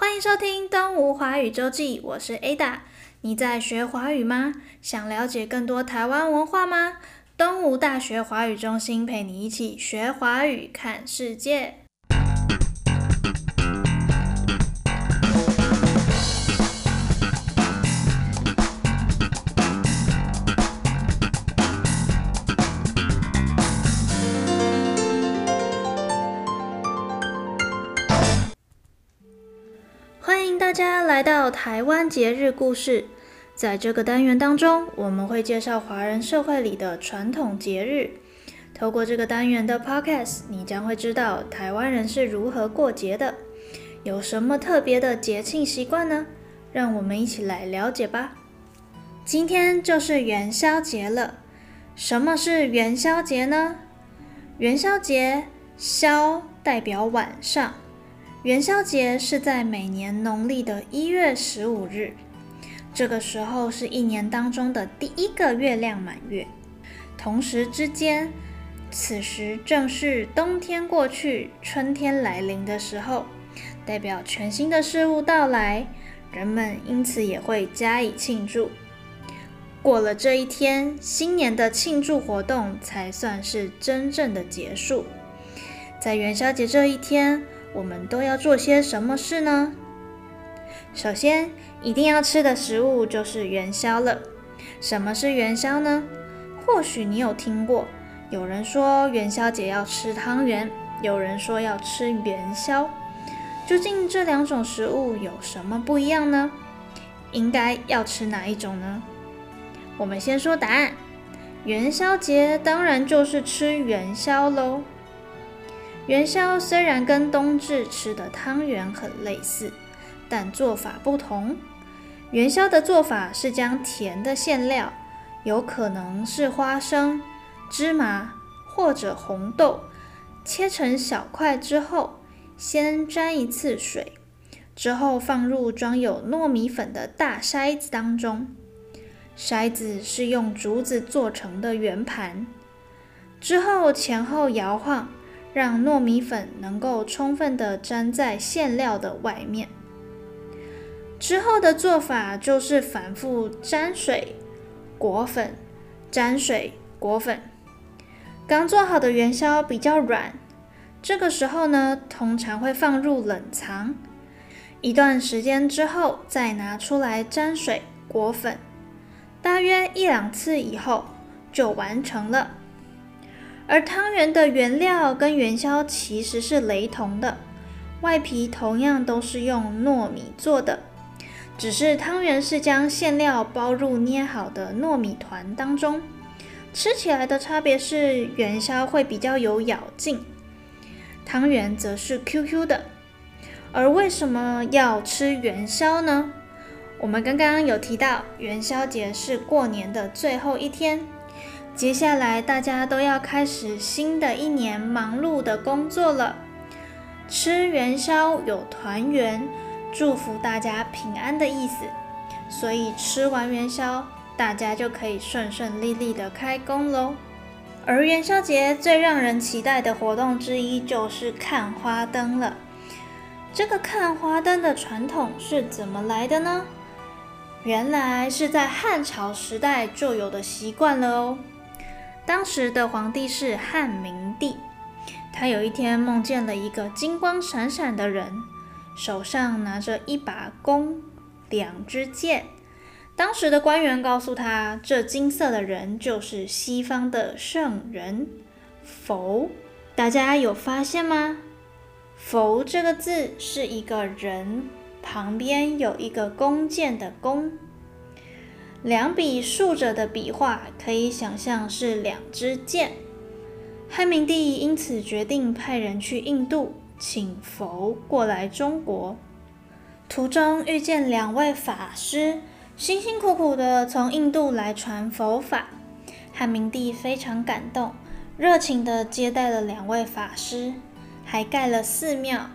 欢迎收听《东吴华语周记》，我是 Ada。你在学华语吗？想了解更多台湾文化吗？东吴大学华语中心陪你一起学华语，看世界。台湾节日故事，在这个单元当中，我们会介绍华人社会里的传统节日。透过这个单元的 podcast，你将会知道台湾人是如何过节的，有什么特别的节庆习惯呢？让我们一起来了解吧。今天就是元宵节了，什么是元宵节呢？元宵节，宵代表晚上。元宵节是在每年农历的一月十五日，这个时候是一年当中的第一个月亮满月。同时之间，此时正是冬天过去、春天来临的时候，代表全新的事物到来，人们因此也会加以庆祝。过了这一天，新年的庆祝活动才算是真正的结束。在元宵节这一天，我们都要做些什么事呢？首先，一定要吃的食物就是元宵了。什么是元宵呢？或许你有听过，有人说元宵节要吃汤圆，有人说要吃元宵。究竟这两种食物有什么不一样呢？应该要吃哪一种呢？我们先说答案。元宵节当然就是吃元宵喽。元宵虽然跟冬至吃的汤圆很类似，但做法不同。元宵的做法是将甜的馅料，有可能是花生、芝麻或者红豆，切成小块之后，先沾一次水，之后放入装有糯米粉的大筛子当中。筛子是用竹子做成的圆盘，之后前后摇晃。让糯米粉能够充分地粘在馅料的外面。之后的做法就是反复沾水、裹粉、沾水、裹粉。刚做好的元宵比较软，这个时候呢，通常会放入冷藏，一段时间之后再拿出来沾水、裹粉，大约一两次以后就完成了。而汤圆的原料跟元宵其实是雷同的，外皮同样都是用糯米做的，只是汤圆是将馅料包入捏好的糯米团当中，吃起来的差别是元宵会比较有咬劲，汤圆则是 QQ 的。而为什么要吃元宵呢？我们刚刚有提到，元宵节是过年的最后一天。接下来大家都要开始新的一年忙碌的工作了。吃元宵有团圆、祝福大家平安的意思，所以吃完元宵，大家就可以顺顺利利的开工喽。而元宵节最让人期待的活动之一就是看花灯了。这个看花灯的传统是怎么来的呢？原来是在汉朝时代就有的习惯了哦。当时的皇帝是汉明帝，他有一天梦见了一个金光闪闪的人，手上拿着一把弓、两支箭。当时的官员告诉他，这金色的人就是西方的圣人佛。大家有发现吗？佛这个字是一个人，旁边有一个弓箭的弓。两笔竖着的笔画，可以想象是两支箭。汉明帝因此决定派人去印度，请佛过来中国。途中遇见两位法师，辛辛苦苦的从印度来传佛法。汉明帝非常感动，热情的接待了两位法师，还盖了寺庙。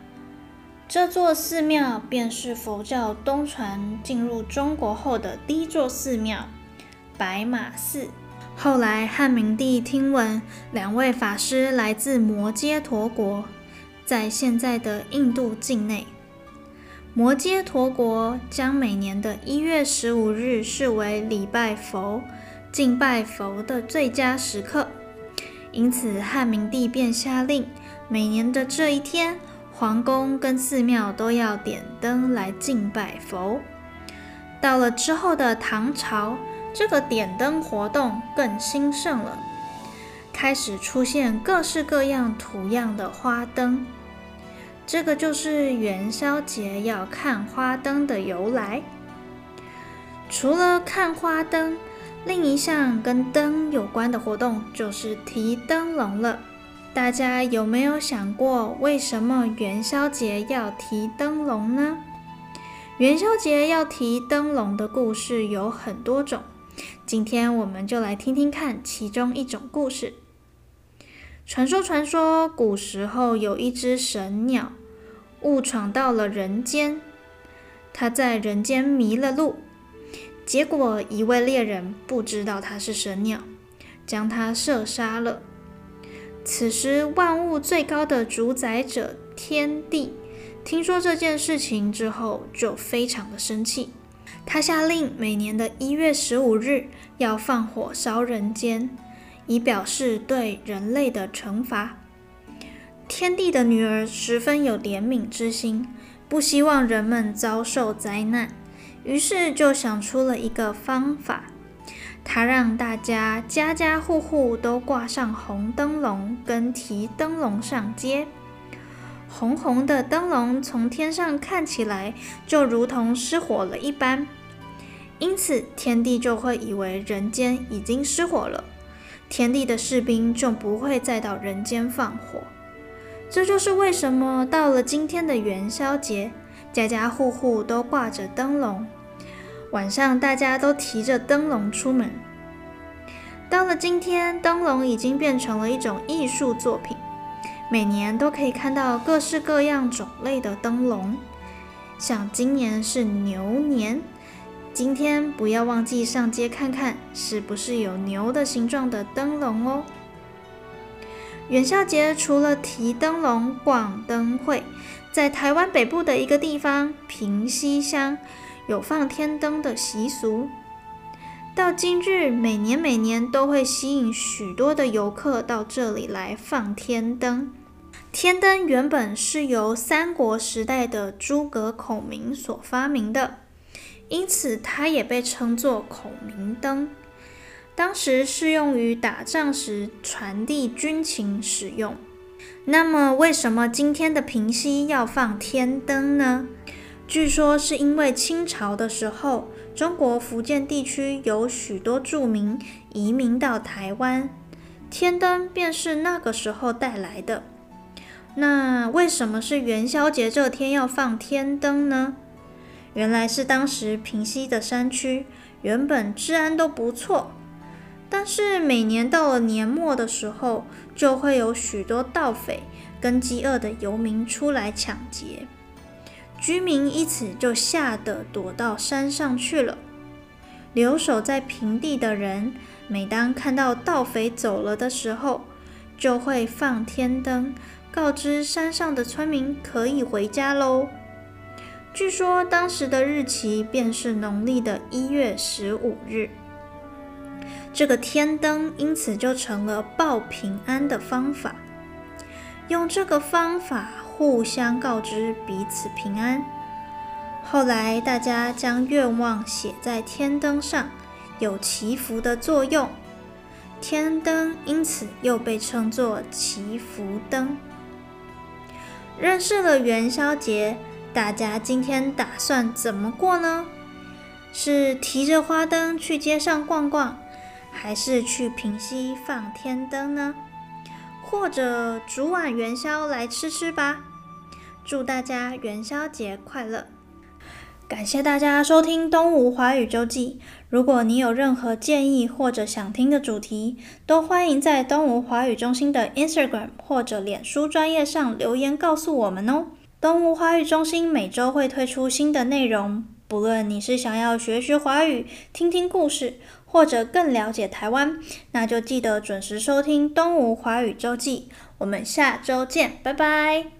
这座寺庙便是佛教东传进入中国后的第一座寺庙——白马寺。后来汉明帝听闻两位法师来自摩揭陀国，在现在的印度境内。摩揭陀国将每年的一月十五日视为礼拜佛、敬拜佛的最佳时刻，因此汉明帝便下令，每年的这一天，皇宫跟寺庙都要点灯来敬拜佛。到了之后的唐朝，这个点灯活动更兴盛了，开始出现各式各样图样的花灯。这个就是元宵节要看花灯的由来。除了看花灯，另一项跟灯有关的活动就是提灯笼了。大家有没有想过，为什么元宵节要提灯笼呢？元宵节要提灯笼的故事有很多种，今天我们就来听听看其中一种故事。传说，传说，古时候有一只神鸟，误闯到了人间。它在人间迷了路，结果一位猎人不知道它是神鸟，将它射杀了。此时，万物最高的主宰者天帝听说这件事情之后，就非常的生气。他下令每年的一月十五日要放火烧人间。以表示对人类的惩罚。天帝的女儿十分有怜悯之心，不希望人们遭受灾难，于是就想出了一个方法。他让大家家家户户都挂上红灯笼，跟提灯笼上街。红红的灯笼从天上看起来就如同失火了一般，因此天帝就会以为人间已经失火了。天帝的士兵就不会再到人间放火，这就是为什么到了今天的元宵节，家家户户都挂着灯笼，晚上大家都提着灯笼出门。到了今天，灯笼已经变成了一种艺术作品，每年都可以看到各式各样种类的灯笼，像今年是牛年。今天不要忘记上街看看，是不是有牛的形状的灯笼哦。元宵节除了提灯笼、逛灯会，在台湾北部的一个地方平溪乡有放天灯的习俗，到今日每年每年都会吸引许多的游客到这里来放天灯。天灯原本是由三国时代的诸葛孔明所发明的。因此，它也被称作孔明灯。当时适用于打仗时传递军情使用。那么，为什么今天的平溪要放天灯呢？据说是因为清朝的时候，中国福建地区有许多著名移民到台湾，天灯便是那个时候带来的。那为什么是元宵节这天要放天灯呢？原来是当时平溪的山区原本治安都不错，但是每年到了年末的时候，就会有许多盗匪跟饥饿的游民出来抢劫，居民因此就吓得躲到山上去了。留守在平地的人，每当看到盗匪走了的时候，就会放天灯，告知山上的村民可以回家喽。据说当时的日期便是农历的一月十五日，这个天灯因此就成了报平安的方法。用这个方法互相告知彼此平安。后来大家将愿望写在天灯上，有祈福的作用。天灯因此又被称作祈福灯。认识了元宵节。大家今天打算怎么过呢？是提着花灯去街上逛逛，还是去平溪放天灯呢？或者煮碗元宵来吃吃吧。祝大家元宵节快乐！感谢大家收听《东吴华语周记》。如果你有任何建议或者想听的主题，都欢迎在东吴华语中心的 Instagram 或者脸书专页上留言告诉我们哦。东吴华语中心每周会推出新的内容，不论你是想要学学华语、听听故事，或者更了解台湾，那就记得准时收听东吴华语周记。我们下周见，拜拜。